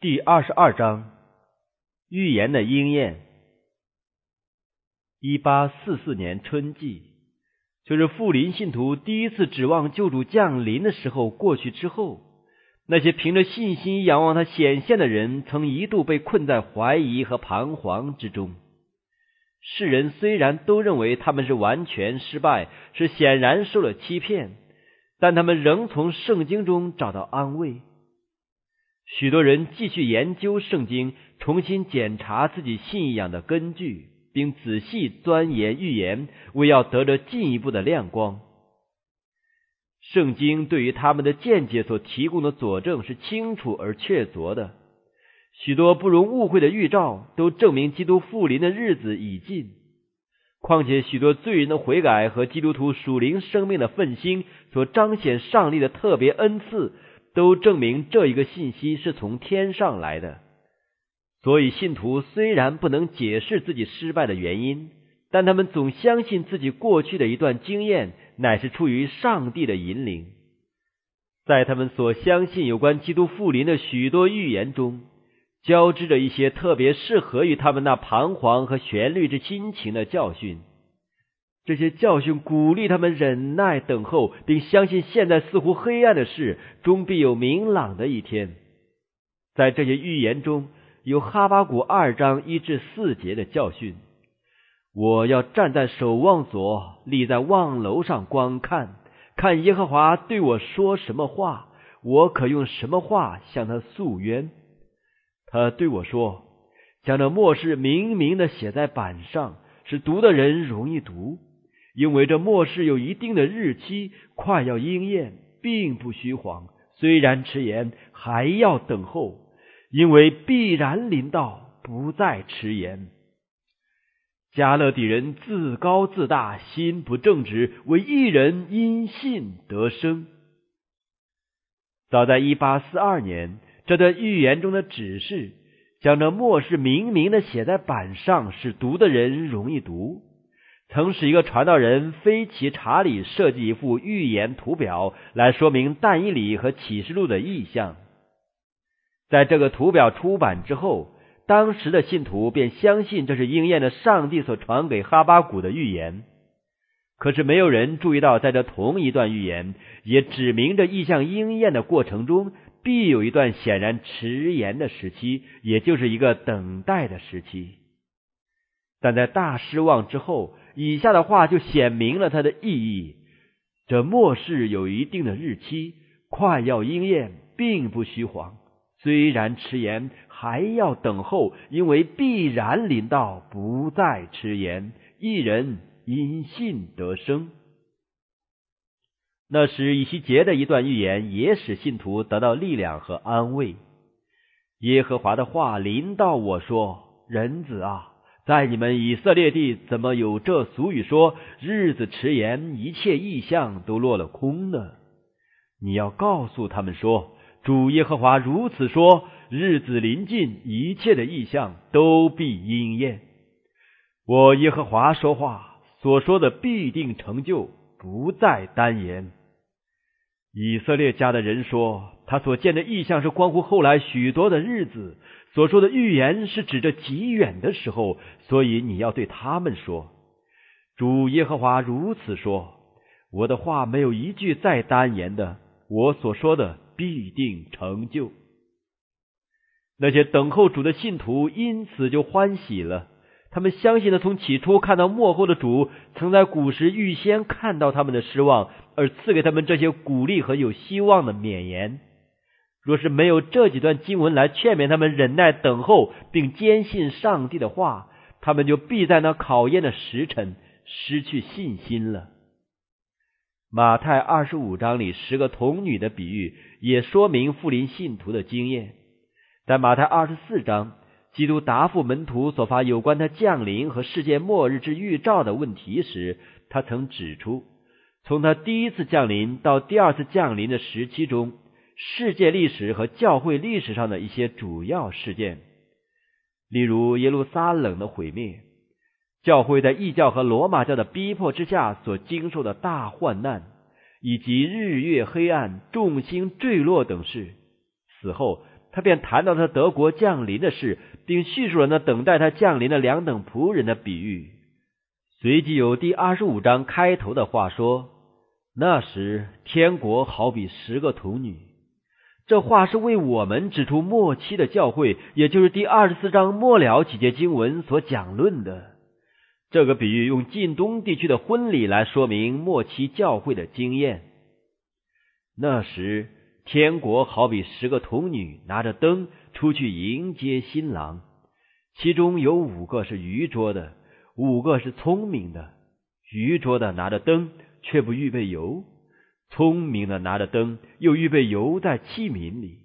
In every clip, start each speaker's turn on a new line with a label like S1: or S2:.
S1: 第二十二章预言的应验。一八四四年春季，就是富林信徒第一次指望救主降临的时候过去之后，那些凭着信心仰望他显现的人，曾一度被困在怀疑和彷徨之中。世人虽然都认为他们是完全失败，是显然受了欺骗，但他们仍从圣经中找到安慰。许多人继续研究圣经，重新检查自己信仰的根据，并仔细钻研预言，为要得着进一步的亮光。圣经对于他们的见解所提供的佐证是清楚而确凿的。许多不容误会的预兆都证明基督复临的日子已近。况且许多罪人的悔改和基督徒属灵生命的奋兴所彰显上帝的特别恩赐，都证明这一个信息是从天上来的。所以信徒虽然不能解释自己失败的原因，但他们总相信自己过去的一段经验乃是出于上帝的引领。在他们所相信有关基督复临的许多预言中。交织着一些特别适合于他们那彷徨和旋律之心情的教训。这些教训鼓励他们忍耐等候，并相信现在似乎黑暗的事终必有明朗的一天。在这些预言中有哈巴谷二章一至四节的教训：我要站在守望所，立在望楼上观看，看耶和华对我说什么话，我可用什么话向他诉冤。他对我说：“将这末世明明的写在板上，使读的人容易读。因为这末世有一定的日期，快要应验，并不虚谎。虽然迟延，还要等候，因为必然临到，不再迟延。”加勒底人自高自大，心不正直，为一人因信得生。早在一八四二年。这段预言中的指示，将这末世明明的写在板上，使读的人容易读。曾使一个传道人菲奇查理设计一幅预言图表，来说明但以理和启示录的意象。在这个图表出版之后，当时的信徒便相信这是应验了上帝所传给哈巴谷的预言。可是没有人注意到，在这同一段预言也指明着意象应验的过程中。必有一段显然迟延的时期，也就是一个等待的时期。但在大失望之后，以下的话就显明了它的意义：这末世有一定的日期，快要应验，并不虚谎。虽然迟延，还要等候，因为必然临到，不再迟延。一人因信得生。那时，以西结的一段预言也使信徒得到力量和安慰。耶和华的话临到我说：“人子啊，在你们以色列地，怎么有这俗语说：日子迟延，一切意象都落了空呢？你要告诉他们说：主耶和华如此说：日子临近，一切的意象都必应验。我耶和华说话所说的必定成就，不再单言。”以色列家的人说，他所见的异象是关乎后来许多的日子，所说的预言是指着极远的时候，所以你要对他们说：“主耶和华如此说，我的话没有一句再单言的，我所说的必定成就。”那些等候主的信徒因此就欢喜了。他们相信了从起初看到幕后的主，曾在古时预先看到他们的失望，而赐给他们这些鼓励和有希望的勉言。若是没有这几段经文来劝勉他们忍耐等候，并坚信上帝的话，他们就必在那考验的时辰失去信心了。马太二十五章里十个童女的比喻，也说明富林信徒的经验。在马太二十四章。基督答复门徒所发有关他降临和世界末日之预兆的问题时，他曾指出，从他第一次降临到第二次降临的时期中，世界历史和教会历史上的一些主要事件，例如耶路撒冷的毁灭、教会在异教和罗马教的逼迫之下所经受的大患难，以及日月黑暗、众星坠落等事。此后。他便谈到他德国降临的事，并叙述了那等待他降临的两等仆人的比喻。随即有第二十五章开头的话说：“那时天国好比十个童女。”这话是为我们指出末期的教会，也就是第二十四章末了几节经文所讲论的。这个比喻用近东地区的婚礼来说明末期教会的经验。那时。天国好比十个童女拿着灯出去迎接新郎，其中有五个是愚拙的，五个是聪明的。愚拙的拿着灯却不预备油，聪明的拿着灯又预备油在器皿里。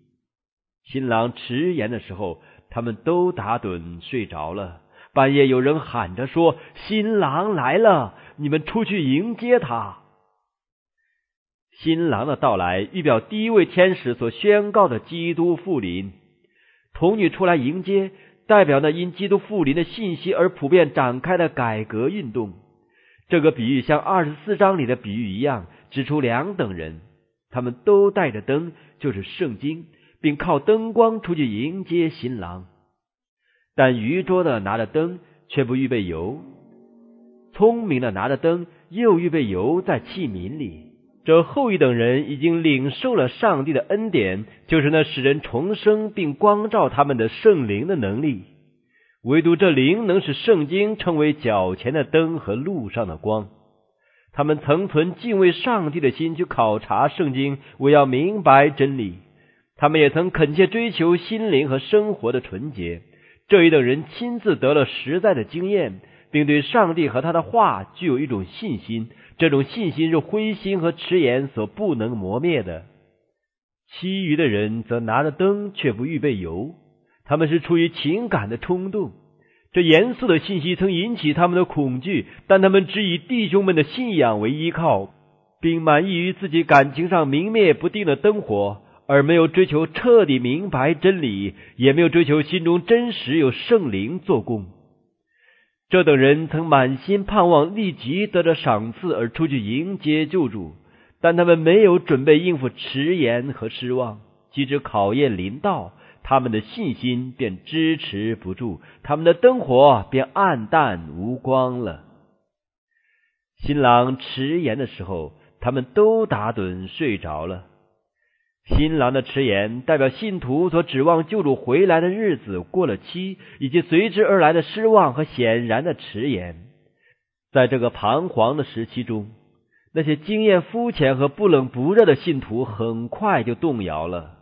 S1: 新郎迟延的时候，他们都打盹睡着了。半夜有人喊着说：“新郎来了，你们出去迎接他。”新郎的到来，预表第一位天使所宣告的基督复临。童女出来迎接，代表那因基督复临的信息而普遍展开的改革运动。这个比喻像二十四章里的比喻一样，指出两等人，他们都带着灯，就是圣经，并靠灯光出去迎接新郎。但愚拙的拿着灯，却不预备油；聪明的拿着灯，又预备油在器皿里。这后一等人已经领受了上帝的恩典，就是那使人重生并光照他们的圣灵的能力。唯独这灵能使圣经成为脚前的灯和路上的光。他们曾存敬畏上帝的心去考察圣经，为要明白真理。他们也曾恳切追求心灵和生活的纯洁。这一等人亲自得了实在的经验，并对上帝和他的话具有一种信心。这种信心是灰心和迟延所不能磨灭的。其余的人则拿着灯，却不预备油。他们是出于情感的冲动。这严肃的信息曾引起他们的恐惧，但他们只以弟兄们的信仰为依靠，并满意于自己感情上明灭不定的灯火，而没有追求彻底明白真理，也没有追求心中真实有圣灵做工。这等人曾满心盼望立即得到赏赐而出去迎接救主，但他们没有准备应付迟延和失望。即使考验临到，他们的信心便支持不住，他们的灯火便暗淡无光了。新郎迟延的时候，他们都打盹睡着了。新郎的迟延代表信徒所指望救主回来的日子过了期，以及随之而来的失望和显然的迟延。在这个彷徨的时期中，那些经验肤浅和不冷不热的信徒很快就动摇了。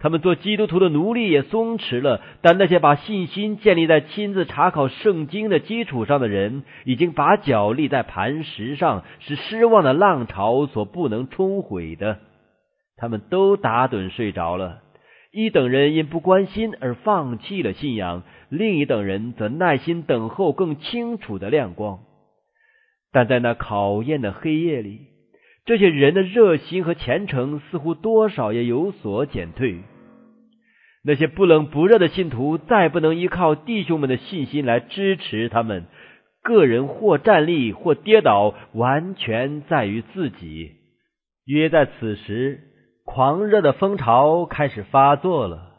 S1: 他们做基督徒的奴隶也松弛了，但那些把信心建立在亲自查考圣经的基础上的人，已经把脚立在磐石上，是失望的浪潮所不能冲毁的。他们都打盹睡着了。一等人因不关心而放弃了信仰，另一等人则耐心等候更清楚的亮光。但在那考验的黑夜里，这些人的热心和虔诚似乎多少也有所减退。那些不冷不热的信徒再不能依靠弟兄们的信心来支持他们，个人或站立或跌倒，完全在于自己。约在此时。狂热的风潮开始发作了。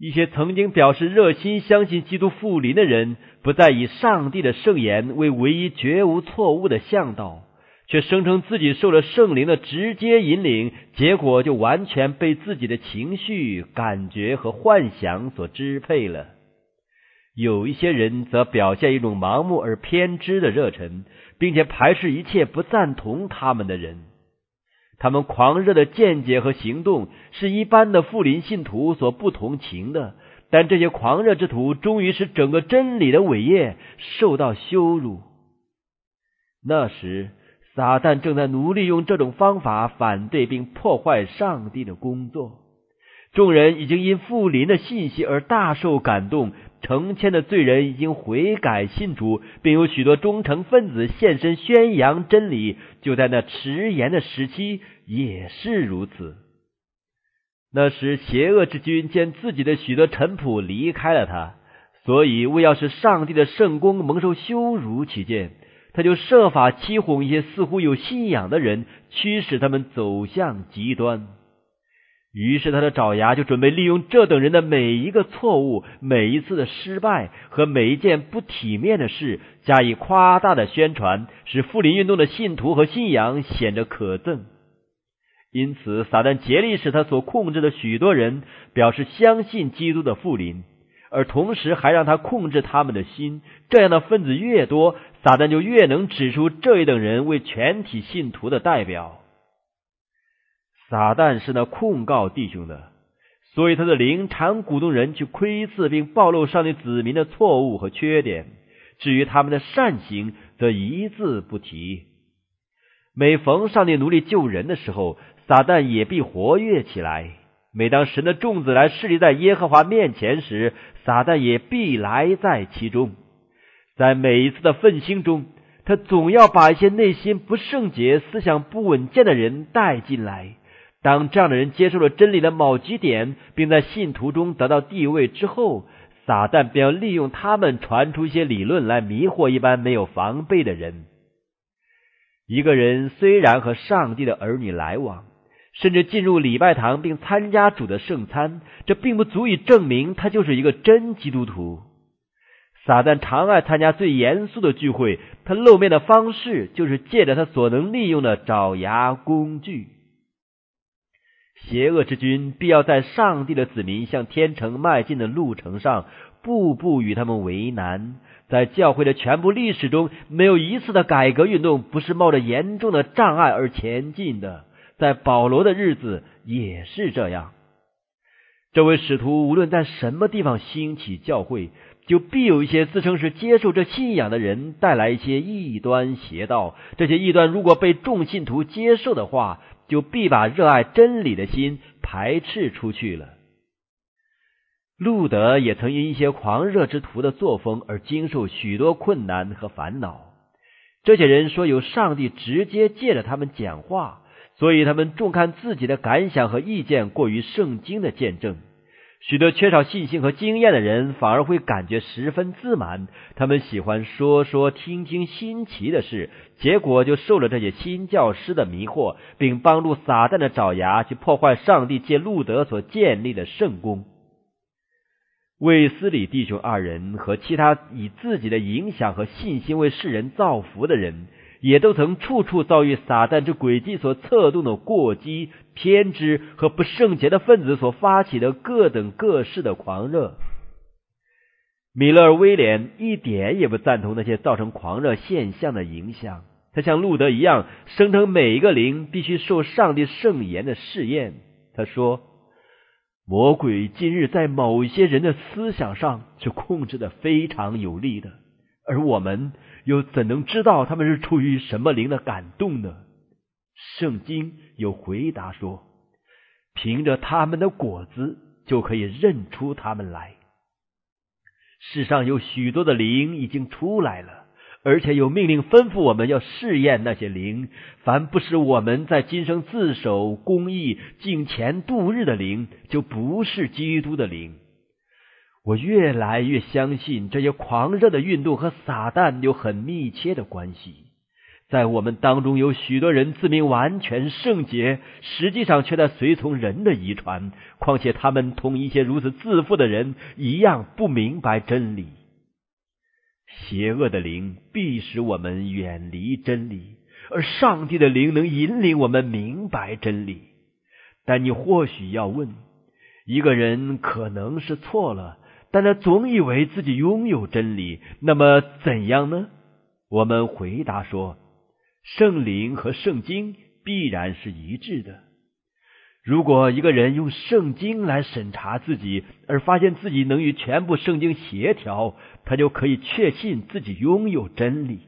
S1: 一些曾经表示热心相信基督复临的人，不再以上帝的圣言为唯一绝无错误的向导，却声称自己受了圣灵的直接引领，结果就完全被自己的情绪、感觉和幻想所支配了。有一些人则表现一种盲目而偏执的热忱，并且排斥一切不赞同他们的人。他们狂热的见解和行动是一般的富林信徒所不同情的，但这些狂热之徒终于使整个真理的伟业受到羞辱。那时，撒旦正在努力用这种方法反对并破坏上帝的工作。众人已经因富林的信息而大受感动。成千的罪人已经悔改信主，并有许多忠诚分子现身宣扬真理。就在那迟延的时期，也是如此。那时，邪恶之君见自己的许多臣仆离开了他，所以为要使上帝的圣功蒙受羞辱起见，他就设法欺哄一些似乎有信仰的人，驱使他们走向极端。于是他的爪牙就准备利用这等人的每一个错误、每一次的失败和每一件不体面的事，加以夸大的宣传，使富林运动的信徒和信仰显得可憎。因此，撒旦竭力使他所控制的许多人表示相信基督的富临，而同时还让他控制他们的心。这样的分子越多，撒旦就越能指出这一等人为全体信徒的代表。撒旦是那控告弟兄的，所以他的灵常鼓动人去窥伺并暴露上帝子民的错误和缺点。至于他们的善行，则一字不提。每逢上帝努力救人的时候，撒旦也必活跃起来。每当神的众子来势力在耶和华面前时，撒旦也必来在其中。在每一次的奋兴中，他总要把一些内心不圣洁、思想不稳健的人带进来。当这样的人接受了真理的某几点，并在信徒中得到地位之后，撒旦便要利用他们传出一些理论来迷惑一般没有防备的人。一个人虽然和上帝的儿女来往，甚至进入礼拜堂并参加主的圣餐，这并不足以证明他就是一个真基督徒。撒旦常爱参加最严肃的聚会，他露面的方式就是借着他所能利用的爪牙工具。邪恶之君必要在上帝的子民向天城迈进的路程上，步步与他们为难。在教会的全部历史中，没有一次的改革运动不是冒着严重的障碍而前进的。在保罗的日子也是这样。这位使徒无论在什么地方兴起教会，就必有一些自称是接受这信仰的人带来一些异端邪道。这些异端如果被众信徒接受的话，就必把热爱真理的心排斥出去了。路德也曾因一些狂热之徒的作风而经受许多困难和烦恼。这些人说有上帝直接借着他们讲话，所以他们重看自己的感想和意见过于圣经的见证。许多缺少信心和经验的人反而会感觉十分自满，他们喜欢说说听听新奇的事，结果就受了这些新教师的迷惑，并帮助撒旦的爪牙去破坏上帝借路德所建立的圣功。卫斯理弟兄二人和其他以自己的影响和信心为世人造福的人。也都曾处处遭遇撒旦之诡计所策动的过激、偏执和不圣洁的分子所发起的各等各式的狂热。米勒尔威廉一点也不赞同那些造成狂热现象的影响。他像路德一样，声称每一个灵必须受上帝圣言的试验。他说：“魔鬼今日在某些人的思想上是控制的非常有力的，而我们。”又怎能知道他们是出于什么灵的感动呢？圣经有回答说：“凭着他们的果子就可以认出他们来。”世上有许多的灵已经出来了，而且有命令吩咐我们要试验那些灵。凡不是我们在今生自守、公义、敬虔度日的灵，就不是基督的灵。我越来越相信，这些狂热的运动和撒旦有很密切的关系。在我们当中，有许多人自命完全圣洁，实际上却在随从人的遗传。况且，他们同一些如此自负的人一样，不明白真理。邪恶的灵必使我们远离真理，而上帝的灵能引领我们明白真理。但你或许要问：一个人可能是错了。但他总以为自己拥有真理，那么怎样呢？我们回答说，圣灵和圣经必然是一致的。如果一个人用圣经来审查自己，而发现自己能与全部圣经协调，他就可以确信自己拥有真理。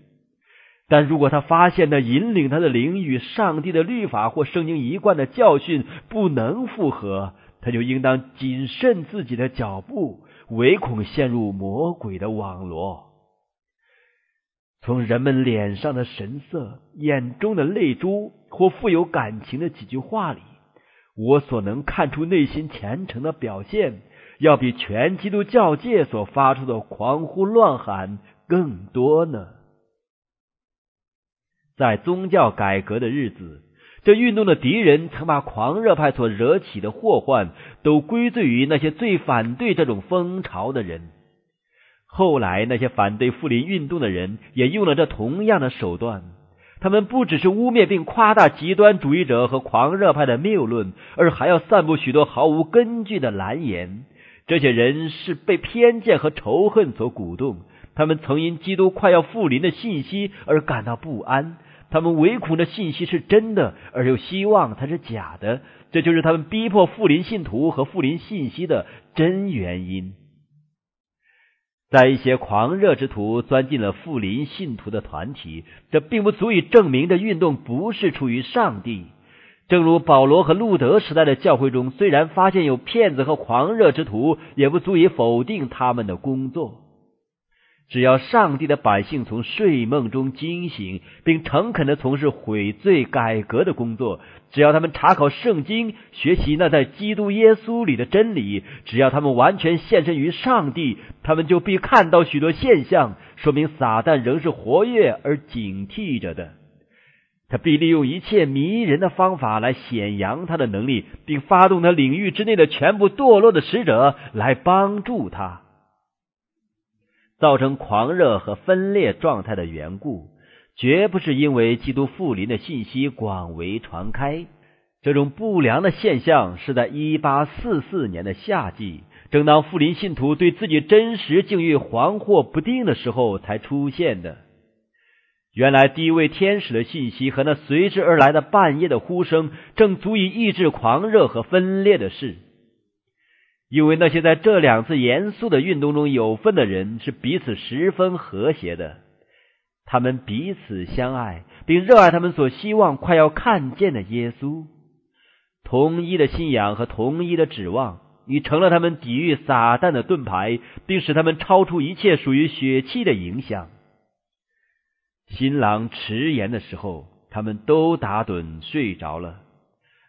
S1: 但如果他发现那引领他的灵与上帝的律法或圣经一贯的教训不能符合，他就应当谨慎自己的脚步。唯恐陷入魔鬼的网罗。从人们脸上的神色、眼中的泪珠或富有感情的几句话里，我所能看出内心虔诚的表现，要比全基督教界所发出的狂呼乱喊更多呢。在宗教改革的日子，这运动的敌人曾把狂热派所惹起的祸患都归罪于那些最反对这种风潮的人。后来，那些反对富林运动的人也用了这同样的手段。他们不只是污蔑并夸大极端主义者和狂热派的谬论，而还要散布许多毫无根据的蓝言。这些人是被偏见和仇恨所鼓动。他们曾因基督快要复临的信息而感到不安。他们唯恐这信息是真的，而又希望它是假的。这就是他们逼迫富林信徒和富林信息的真原因。在一些狂热之徒钻进了富林信徒的团体，这并不足以证明这运动不是出于上帝。正如保罗和路德时代的教会中，虽然发现有骗子和狂热之徒，也不足以否定他们的工作。只要上帝的百姓从睡梦中惊醒，并诚恳的从事悔罪改革的工作；只要他们查考圣经，学习那在基督耶稣里的真理；只要他们完全献身于上帝，他们就必看到许多现象，说明撒旦仍是活跃而警惕着的。他必利用一切迷人的方法来显扬他的能力，并发动他领域之内的全部堕落的使者来帮助他。造成狂热和分裂状态的缘故，绝不是因为基督复临的信息广为传开。这种不良的现象是在一八四四年的夏季，正当复临信徒对自己真实境遇惶惑不定的时候才出现的。原来第一位天使的信息和那随之而来的半夜的呼声，正足以抑制狂热和分裂的事。因为那些在这两次严肃的运动中有份的人是彼此十分和谐的，他们彼此相爱，并热爱他们所希望快要看见的耶稣。同一的信仰和同一的指望，已成了他们抵御撒旦的盾牌，并使他们超出一切属于血气的影响。新郎迟延的时候，他们都打盹睡着了。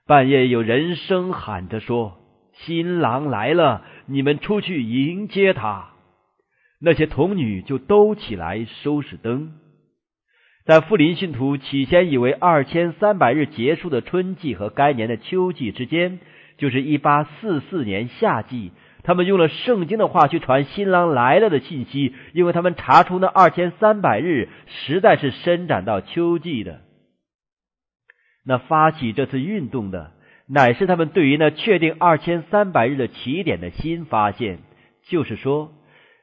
S1: 半夜有人声喊着说。新郎来了，你们出去迎接他。那些童女就都起来收拾灯。在富林信徒起先以为二千三百日结束的春季和该年的秋季之间，就是一八四四年夏季。他们用了圣经的话去传新郎来了的信息，因为他们查出那二千三百日实在是伸展到秋季的。那发起这次运动的。乃是他们对于那确定二千三百日的起点的新发现，就是说，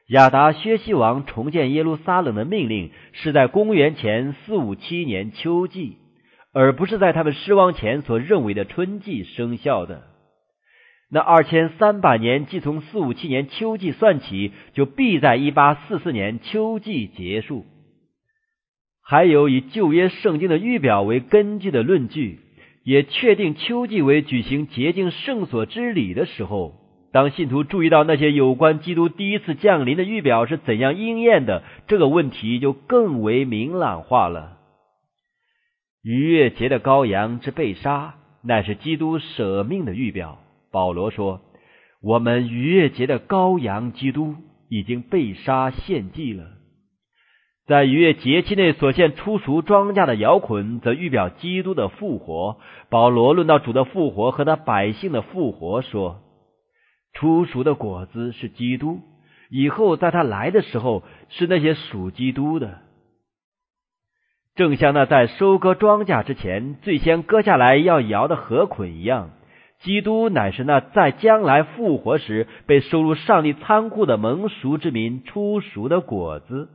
S1: 亚达薛西王重建耶路撒冷的命令是在公元前四五七年秋季，而不是在他们失望前所认为的春季生效的。那二千三百年即从四五七年秋季算起，就必在一八四四年秋季结束。还有以旧约圣经的预表为根据的论据。也确定秋季为举行洁净圣所之礼的时候，当信徒注意到那些有关基督第一次降临的预表是怎样应验的，这个问题就更为明朗化了。逾越节的羔羊之被杀，乃是基督舍命的预表。保罗说：“我们逾越节的羔羊基督已经被杀献祭了。”在逾越节期内所献出熟庄稼的摇捆，则预表基督的复活。保罗论到主的复活和他百姓的复活，说：出熟的果子是基督，以后在他来的时候是那些属基督的。正像那在收割庄稼之前最先割下来要摇的禾捆一样，基督乃是那在将来复活时被收入上帝仓库的蒙熟之民出熟的果子。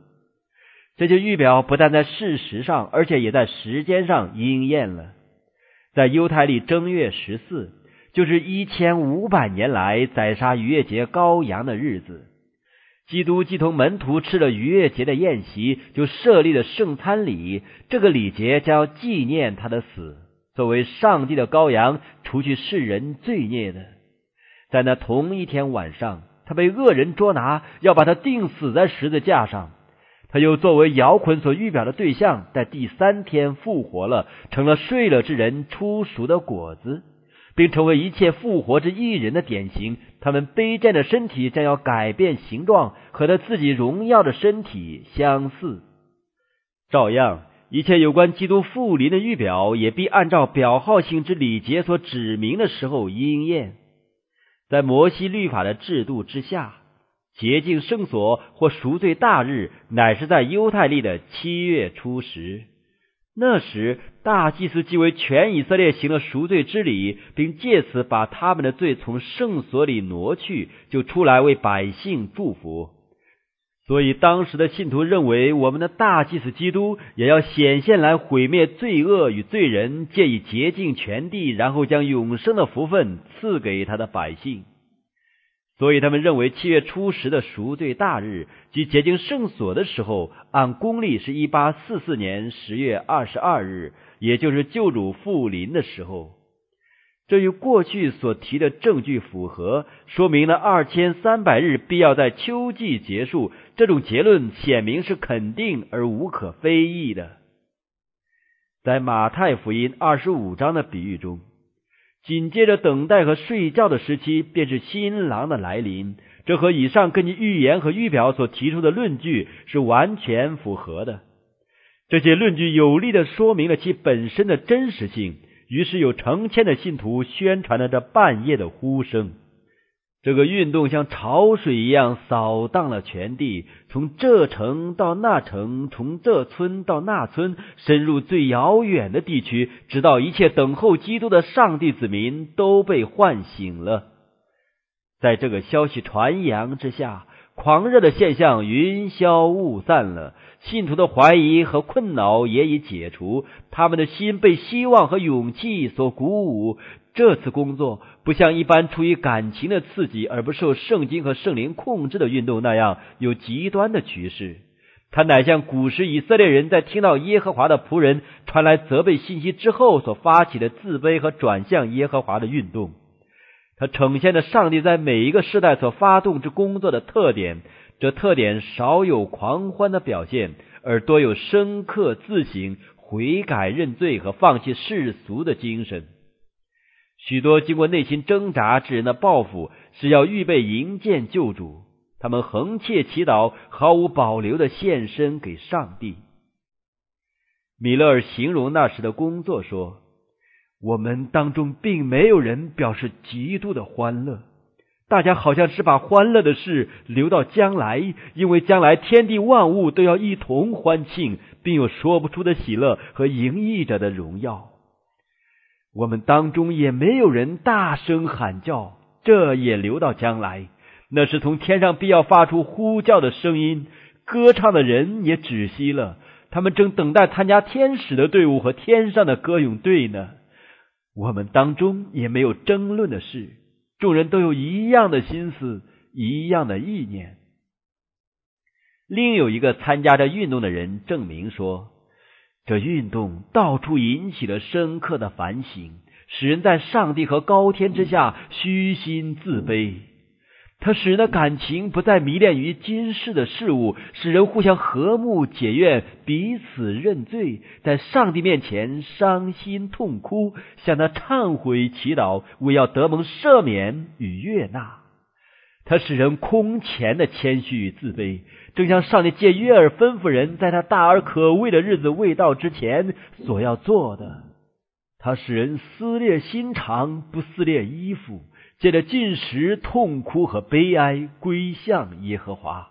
S1: 这就预表不但在事实上，而且也在时间上应验了。在犹太历正月十四，就是一千五百年来宰杀逾越节羔羊的日子，基督既同门徒吃了逾越节的宴席，就设立了圣餐礼。这个礼节将要纪念他的死，作为上帝的羔羊，除去世人罪孽的。在那同一天晚上，他被恶人捉拿，要把他钉死在十字架上。他又作为摇捆所预表的对象，在第三天复活了，成了睡了之人出熟的果子，并成为一切复活之艺人的典型。他们卑贱的身体将要改变形状，和他自己荣耀的身体相似。照样，一切有关基督复临的预表，也必按照表号性之礼节所指明的时候应验。在摩西律法的制度之下，洁净圣所或赎罪大日，乃是在犹太历的七月初十。那时，大祭司即为全以色列行了赎罪之礼，并借此把他们的罪从圣所里挪去，就出来为百姓祝福。所以，当时的信徒认为，我们的大祭司基督也要显现来毁灭罪恶与罪人，借以洁净全地，然后将永生的福分赐给他的百姓。所以，他们认为七月初十的赎罪大日即洁净圣所的时候，按公历是一八四四年十月二十二日，也就是救主复临的时候。这与过去所提的证据符合，说明了二千三百日必要在秋季结束。这种结论显明是肯定而无可非议的。在马太福音二十五章的比喻中，紧接着等待和睡觉的时期便是新郎的来临，这和以上根据预言和预表所提出的论据是完全符合的。这些论据有力的说明了其本身的真实性。于是有成千的信徒宣传了这半夜的呼声，这个运动像潮水一样扫荡了全地，从这城到那城，从这村到那村，深入最遥远的地区，直到一切等候基督的上帝子民都被唤醒了。在这个消息传扬之下。狂热的现象云消雾散了，信徒的怀疑和困扰也已解除，他们的心被希望和勇气所鼓舞。这次工作不像一般出于感情的刺激而不受圣经和圣灵控制的运动那样有极端的趋势，它乃像古时以色列人在听到耶和华的仆人传来责备信息之后所发起的自卑和转向耶和华的运动。它呈现着上帝在每一个时代所发动之工作的特点，这特点少有狂欢的表现，而多有深刻自省、悔改、认罪和放弃世俗的精神。许多经过内心挣扎之人的抱负是要预备迎见救主，他们横切祈祷，毫无保留的献身给上帝。米勒尔形容那时的工作说。我们当中并没有人表示极度的欢乐，大家好像是把欢乐的事留到将来，因为将来天地万物都要一同欢庆，并有说不出的喜乐和迎义者的荣耀。我们当中也没有人大声喊叫，这也留到将来。那是从天上必要发出呼叫的声音，歌唱的人也止息了，他们正等待参加天使的队伍和天上的歌咏队呢。我们当中也没有争论的事，众人都有一样的心思，一样的意念。另有一个参加着运动的人证明说，这运动到处引起了深刻的反省，使人在上帝和高天之下虚心自卑。他使人的感情不再迷恋于今世的事物，使人互相和睦解怨，彼此认罪，在上帝面前伤心痛哭，向他忏悔祈祷，为要得蒙赦免与悦纳。他使人空前的谦虚与自卑，正像上帝借约尔吩咐人在他大而可畏的日子未到之前所要做的。他使人撕裂心肠，不撕裂衣服。借着进食、痛哭和悲哀归向耶和华，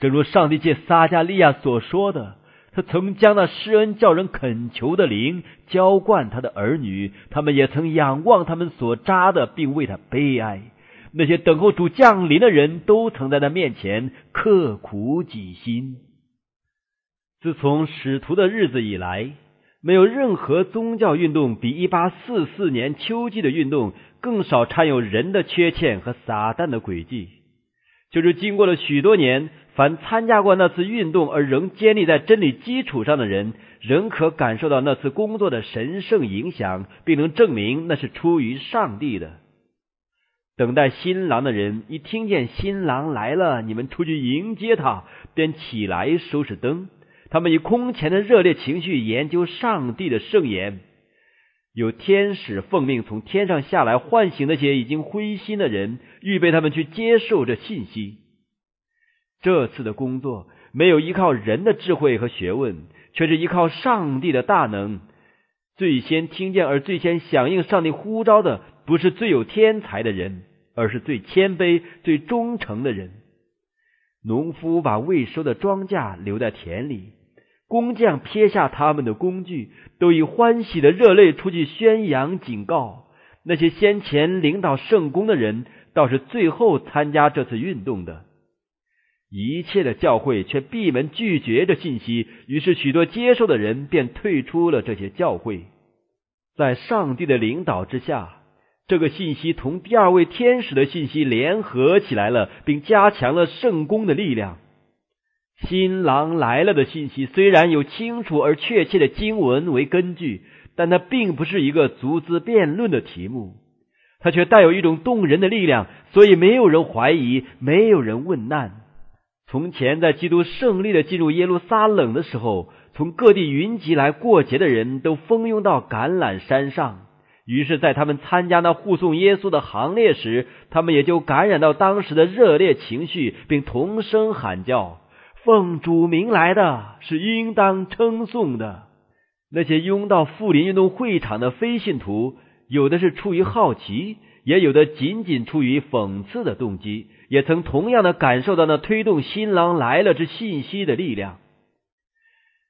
S1: 正如上帝借撒加利亚所说的，他曾将那施恩叫人恳求的灵浇灌他的儿女，他们也曾仰望他们所扎的，并为他悲哀。那些等候主降临的人都曾在他面前刻苦己心。自从使徒的日子以来。没有任何宗教运动比一八四四年秋季的运动更少掺有人的缺欠和撒旦的诡计。就是经过了许多年，凡参加过那次运动而仍建立在真理基础上的人，仍可感受到那次工作的神圣影响，并能证明那是出于上帝的。等待新郎的人一听见新郎来了，你们出去迎接他，便起来收拾灯。他们以空前的热烈情绪研究上帝的圣言，有天使奉命从天上下来唤醒那些已经灰心的人，预备他们去接受这信息。这次的工作没有依靠人的智慧和学问，却是依靠上帝的大能。最先听见而最先响应上帝呼召的，不是最有天才的人，而是最谦卑、最忠诚的人。农夫把未收的庄稼留在田里，工匠撇下他们的工具，都以欢喜的热泪出去宣扬警告。那些先前领导圣功的人，倒是最后参加这次运动的。一切的教会却闭门拒绝这信息，于是许多接受的人便退出了这些教会。在上帝的领导之下，这个信息同第二位天使的信息联合起来了，并加强了圣公的力量。新郎来了的信息虽然有清楚而确切的经文为根据，但它并不是一个足资辩论的题目，它却带有一种动人的力量，所以没有人怀疑，没有人问难。从前，在基督胜利的进入耶路撒冷的时候，从各地云集来过节的人都蜂拥到橄榄山上。于是，在他们参加那护送耶稣的行列时，他们也就感染到当时的热烈情绪，并同声喊叫：“奉主名来的是应当称颂的。”那些拥到富林运动会场的非信徒，有的是出于好奇，也有的仅仅出于讽刺的动机。也曾同样的感受到那推动新郎来了之信息的力量，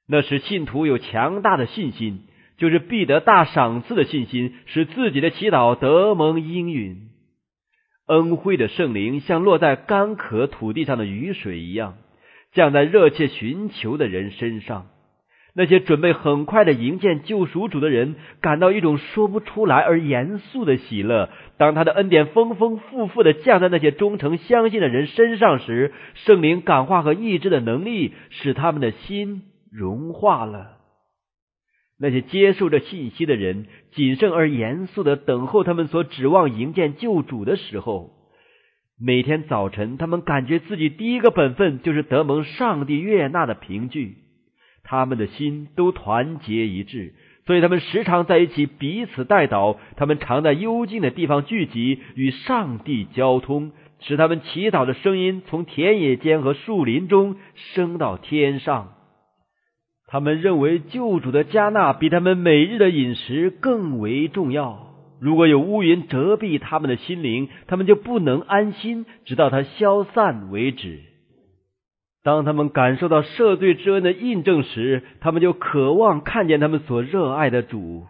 S1: 那使信徒有强大的信心，就是必得大赏赐的信心，使自己的祈祷得蒙应允。恩惠的圣灵像落在干渴土地上的雨水一样，降在热切寻求的人身上。那些准备很快的迎见救赎主的人，感到一种说不出来而严肃的喜乐。当他的恩典丰丰富富的降在那些忠诚相信的人身上时，圣灵感化和意志的能力使他们的心融化了。那些接受着信息的人，谨慎而严肃的等候他们所指望迎见救主的时候，每天早晨，他们感觉自己第一个本分就是得蒙上帝悦纳的凭据。他们的心都团结一致，所以他们时常在一起彼此带祷。他们常在幽静的地方聚集，与上帝交通，使他们祈祷的声音从田野间和树林中升到天上。他们认为救主的加纳比他们每日的饮食更为重要。如果有乌云遮蔽他们的心灵，他们就不能安心，直到它消散为止。当他们感受到赦罪之恩的印证时，他们就渴望看见他们所热爱的主。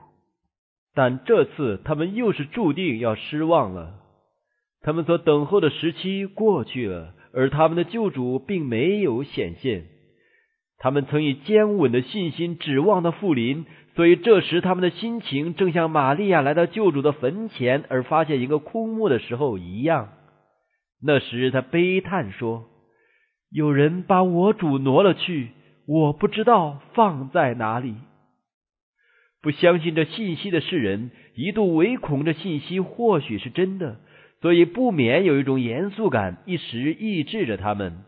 S1: 但这次他们又是注定要失望了。他们所等候的时期过去了，而他们的救主并没有显现。他们曾以坚稳的信心指望的复临，所以这时他们的心情正像玛利亚来到救主的坟前而发现一个空墓的时候一样。那时他悲叹说。有人把我主挪了去，我不知道放在哪里。不相信这信息的世人一度唯恐这信息或许是真的，所以不免有一种严肃感一时抑制着他们。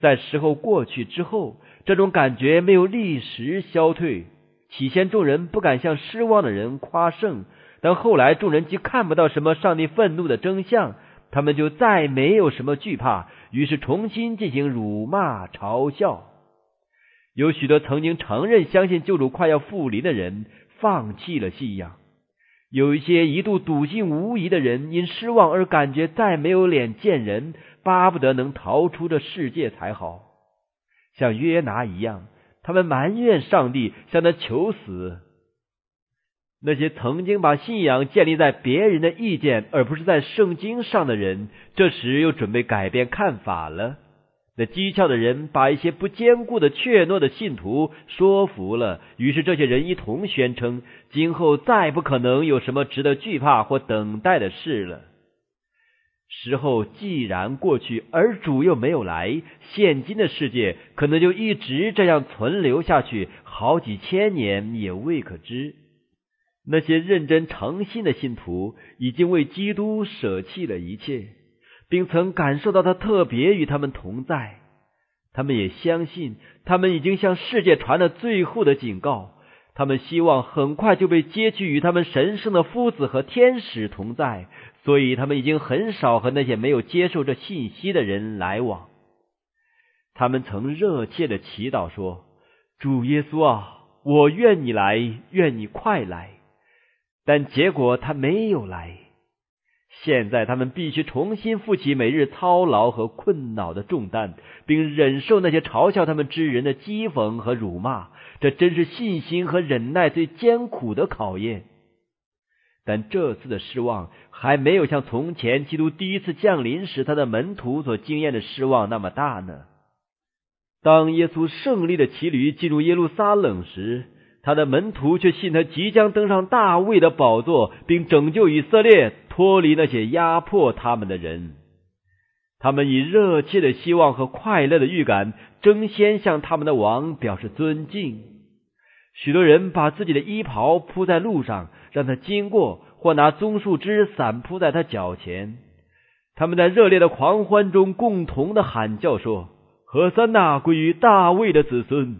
S1: 在时候过去之后，这种感觉没有立时消退。起先众人不敢向失望的人夸胜，但后来众人既看不到什么上帝愤怒的真相。他们就再没有什么惧怕，于是重新进行辱骂嘲笑。有许多曾经承认相信救主快要复临的人，放弃了信仰；有一些一度笃信无疑的人，因失望而感觉再没有脸见人，巴不得能逃出这世界才好。像约拿一样，他们埋怨上帝，向他求死。那些曾经把信仰建立在别人的意见而不是在圣经上的人，这时又准备改变看法了。那讥诮的人把一些不坚固的怯懦的信徒说服了，于是这些人一同宣称，今后再不可能有什么值得惧怕或等待的事了。时候既然过去，而主又没有来，现今的世界可能就一直这样存留下去，好几千年也未可知。那些认真诚信的信徒已经为基督舍弃了一切，并曾感受到他特别与他们同在。他们也相信，他们已经向世界传了最后的警告。他们希望很快就被接去与他们神圣的夫子和天使同在，所以他们已经很少和那些没有接受这信息的人来往。他们曾热切的祈祷说。主耶稣啊，我愿你来，愿你快来。”但结果他没有来。现在他们必须重新负起每日操劳和困恼的重担，并忍受那些嘲笑他们之人的讥讽和辱骂。这真是信心和忍耐最艰苦的考验。但这次的失望还没有像从前基督第一次降临时他的门徒所经验的失望那么大呢。当耶稣胜利的骑驴进入耶路撒冷时，他的门徒却信他即将登上大卫的宝座，并拯救以色列脱离那些压迫他们的人。他们以热切的希望和快乐的预感，争先向他们的王表示尊敬。许多人把自己的衣袍铺在路上，让他经过，或拿棕树枝散铺在他脚前。他们在热烈的狂欢中共同的喊叫说：“何塞纳归于大卫的子孙。”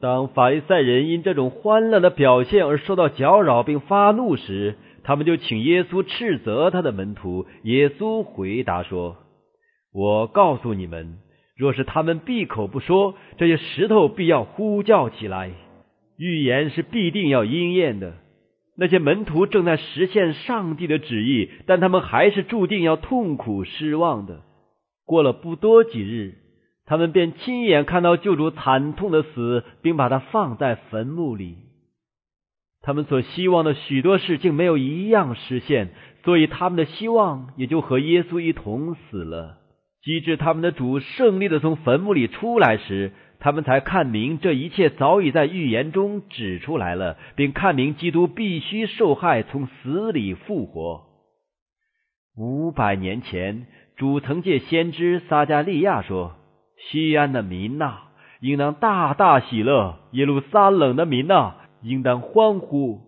S1: 当法利赛人因这种欢乐的表现而受到搅扰并发怒时，他们就请耶稣斥责他的门徒。耶稣回答说：“我告诉你们，若是他们闭口不说，这些石头必要呼叫起来。预言是必定要应验的。那些门徒正在实现上帝的旨意，但他们还是注定要痛苦失望的。过了不多几日。”他们便亲眼看到救主惨痛的死，并把他放在坟墓里。他们所希望的许多事竟没有一样实现，所以他们的希望也就和耶稣一同死了。机智他们的主胜利的从坟墓里出来时，他们才看明这一切早已在预言中指出来了，并看明基督必须受害，从死里复活。五百年前，主曾借先知撒加利亚说。西安的民呐，应当大大喜乐；耶路撒冷的民呐，应当欢呼。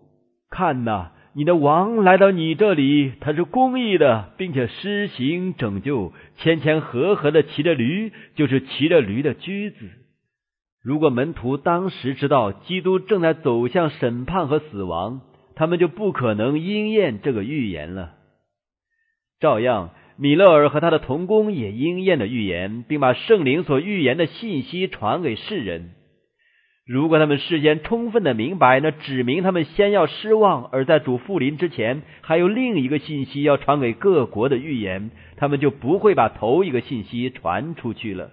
S1: 看呐，你的王来到你这里，他是公义的，并且施行拯救，谦谦和和的骑着驴，就是骑着驴的驹子。如果门徒当时知道基督正在走向审判和死亡，他们就不可能应验这个预言了。照样。米勒尔和他的同工也应验了预言，并把圣灵所预言的信息传给世人。如果他们事先充分的明白，那指明他们先要失望，而在主复临之前还有另一个信息要传给各国的预言，他们就不会把头一个信息传出去了。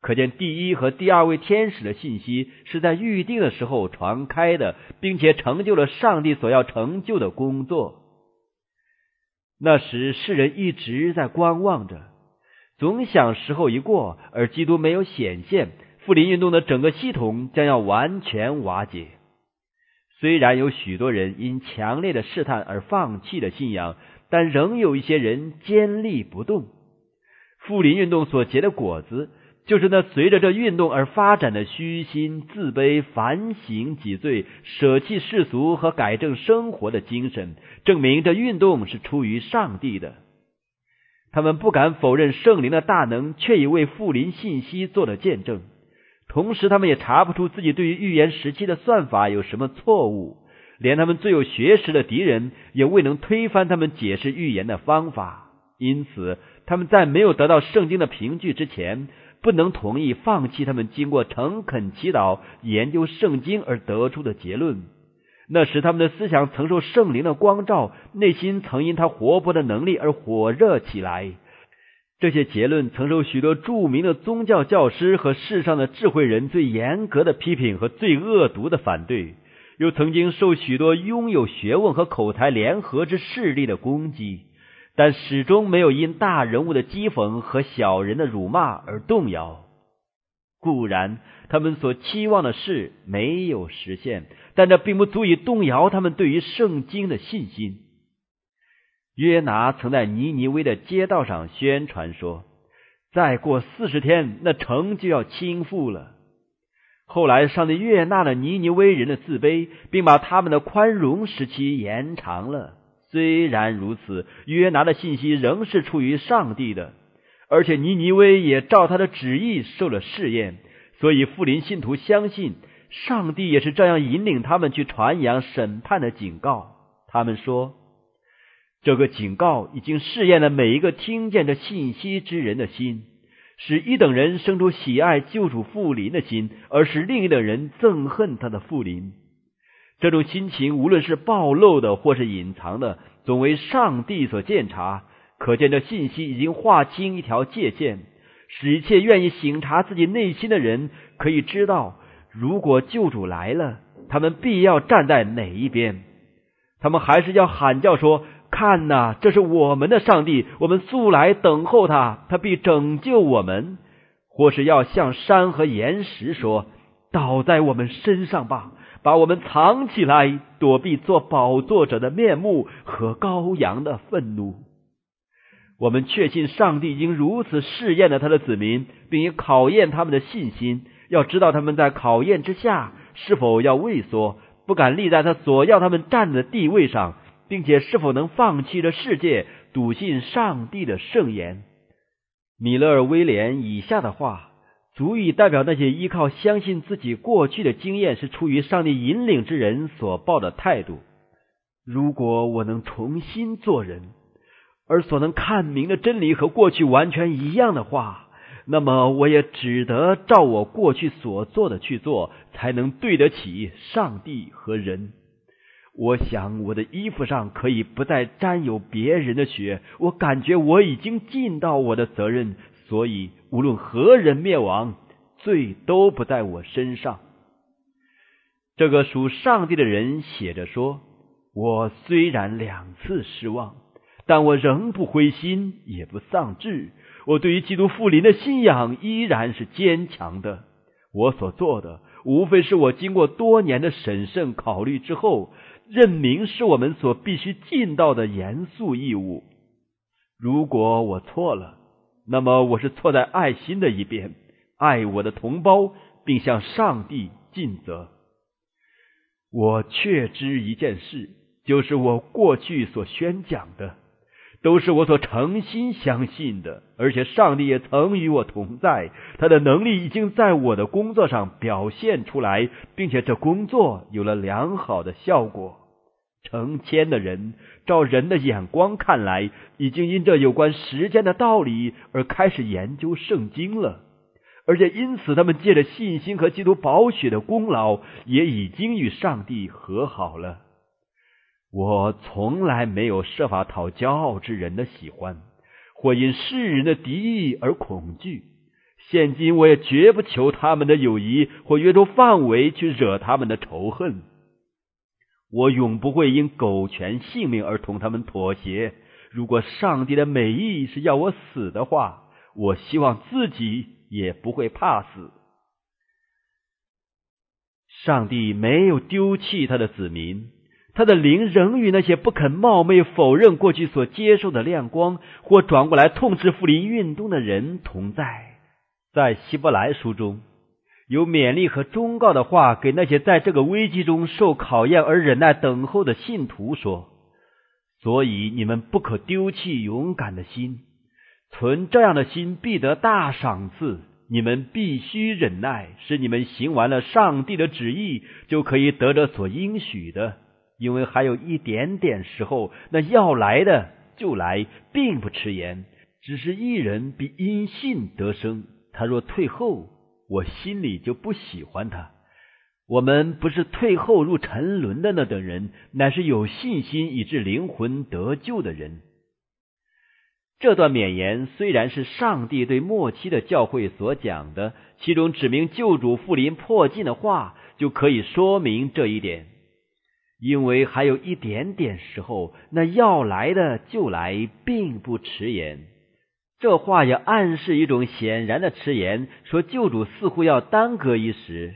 S1: 可见第一和第二位天使的信息是在预定的时候传开的，并且成就了上帝所要成就的工作。那时世人一直在观望着，总想时候一过，而基督没有显现，复临运动的整个系统将要完全瓦解。虽然有许多人因强烈的试探而放弃了信仰，但仍有一些人坚立不动。复临运动所结的果子。就是那随着这运动而发展的虚心、自卑、反省己罪、舍弃世俗和改正生活的精神，证明这运动是出于上帝的。他们不敢否认圣灵的大能，却已为复临信息做了见证。同时，他们也查不出自己对于预言时期的算法有什么错误，连他们最有学识的敌人也未能推翻他们解释预言的方法。因此，他们在没有得到圣经的凭据之前。不能同意放弃他们经过诚恳祈祷、研究圣经而得出的结论。那时他们的思想曾受圣灵的光照，内心曾因他活泼的能力而火热起来。这些结论曾受许多著名的宗教教师和世上的智慧人最严格的批评和最恶毒的反对，又曾经受许多拥有学问和口才联合之势力的攻击。但始终没有因大人物的讥讽和小人的辱骂而动摇。固然他们所期望的事没有实现，但这并不足以动摇他们对于圣经的信心。约拿曾在尼尼微的街道上宣传说：“再过四十天，那城就要倾覆了。”后来，上帝悦纳了尼尼微人的自卑，并把他们的宽容时期延长了。虽然如此，约拿的信息仍是出于上帝的，而且尼尼微也照他的旨意受了试验，所以富林信徒相信上帝也是这样引领他们去传扬审判的警告。他们说，这个警告已经试验了每一个听见这信息之人的心，使一等人生出喜爱救主富林的心，而使另一等人憎恨他的富林。这种心情，无论是暴露的或是隐藏的，总为上帝所鉴察。可见，这信息已经划清一条界限，使一切愿意省察自己内心的人可以知道，如果救主来了，他们必要站在哪一边。他们还是要喊叫说。看呐，这是我们的上帝，我们素来等候他，他必拯救我们；或是要向山和岩石说：“倒在我们身上吧，把我们藏起来，躲避做宝座者的面目和羔羊的愤怒。”我们确信上帝已经如此试验了他的子民，并且考验他们的信心，要知道他们在考验之下是否要畏缩，不敢立在他所要他们站的地位上。并且是否能放弃这世界，笃信上帝的圣言？米勒尔威廉以下的话，足以代表那些依靠相信自己过去的经验是出于上帝引领之人所抱的态度。如果我能重新做人，而所能看明的真理和过去完全一样的话，那么我也只得照我过去所做的去做，才能对得起上帝和人。我想我的衣服上可以不再沾有别人的血。我感觉我已经尽到我的责任，所以无论何人灭亡，罪都不在我身上。这个属上帝的人写着说：“我虽然两次失望，但我仍不灰心，也不丧志。我对于基督复临的信仰依然是坚强的。我所做的，无非是我经过多年的审慎考虑之后。”认明是我们所必须尽到的严肃义务。如果我错了，那么我是错在爱心的一边，爱我的同胞，并向上帝尽责。我确知一件事，就是我过去所宣讲的，都是我所诚心相信的，而且上帝也曾与我同在，他的能力已经在我的工作上表现出来，并且这工作有了良好的效果。成千的人，照人的眼光看来，已经因这有关时间的道理而开始研究圣经了，而且因此，他们借着信心和基督宝血的功劳，也已经与上帝和好了。我从来没有设法讨骄傲之人的喜欢，或因世人的敌意而恐惧。现今，我也绝不求他们的友谊，或约出范围去惹他们的仇恨。我永不会因苟全性命而同他们妥协。如果上帝的美意是要我死的话，我希望自己也不会怕死。上帝没有丢弃他的子民，他的灵仍与那些不肯冒昧否认过去所接受的亮光，或转过来痛斥复临运动的人同在。在希伯来书中。有勉励和忠告的话，给那些在这个危机中受考验而忍耐等候的信徒说：“所以你们不可丢弃勇敢的心，存这样的心必得大赏赐。你们必须忍耐，使你们行完了上帝的旨意，就可以得着所应许的。因为还有一点点时候，那要来的就来，并不迟延。只是一人必因信得生，他若退后。”我心里就不喜欢他。我们不是退后入沉沦的那等人，乃是有信心以致灵魂得救的人。这段勉言虽然是上帝对末期的教会所讲的，其中指明救主复临迫近的话，就可以说明这一点。因为还有一点点时候，那要来的就来，并不迟延。这话也暗示一种显然的迟延，说救主似乎要耽搁一时。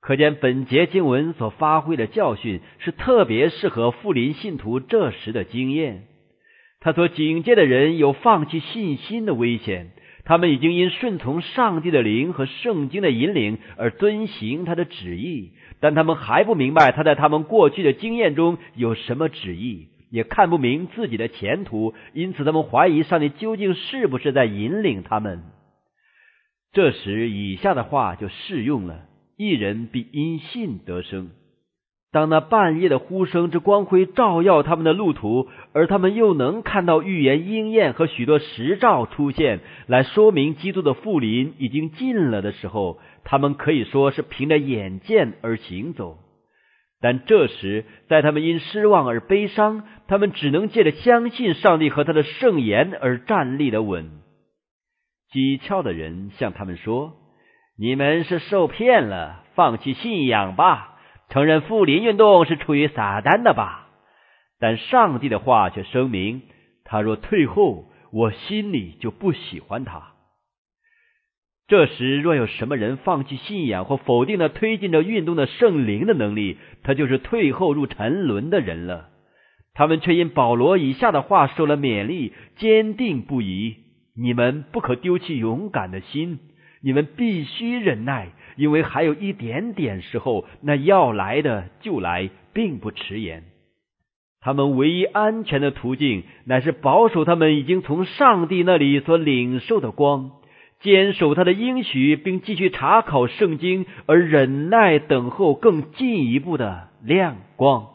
S1: 可见本节经文所发挥的教训是特别适合富林信徒这时的经验。他所警戒的人有放弃信心的危险，他们已经因顺从上帝的灵和圣经的引领而遵行他的旨意，但他们还不明白他在他们过去的经验中有什么旨意。也看不明自己的前途，因此他们怀疑上帝究竟是不是在引领他们。这时，以下的话就适用了：一人必因信得生。当那半夜的呼声之光辉照耀他们的路途，而他们又能看到预言应验和许多实兆出现，来说明基督的复临已经近了的时候，他们可以说是凭着眼见而行走。但这时，在他们因失望而悲伤，他们只能借着相信上帝和他的圣言而站立的稳。机巧的人向他们说：“你们是受骗了，放弃信仰吧。”承认复临运动是出于撒旦的吧？但上帝的话却声明，他若退后，我心里就不喜欢他。这时，若有什么人放弃信仰或否定了推进着运动的圣灵的能力，他就是退后入沉沦的人了。他们却因保罗以下的话受了勉励，坚定不移。你们不可丢弃勇敢的心，你们必须忍耐。因为还有一点点时候，那要来的就来，并不迟延。他们唯一安全的途径，乃是保守他们已经从上帝那里所领受的光，坚守他的应许，并继续查考圣经，而忍耐等候更进一步的亮光。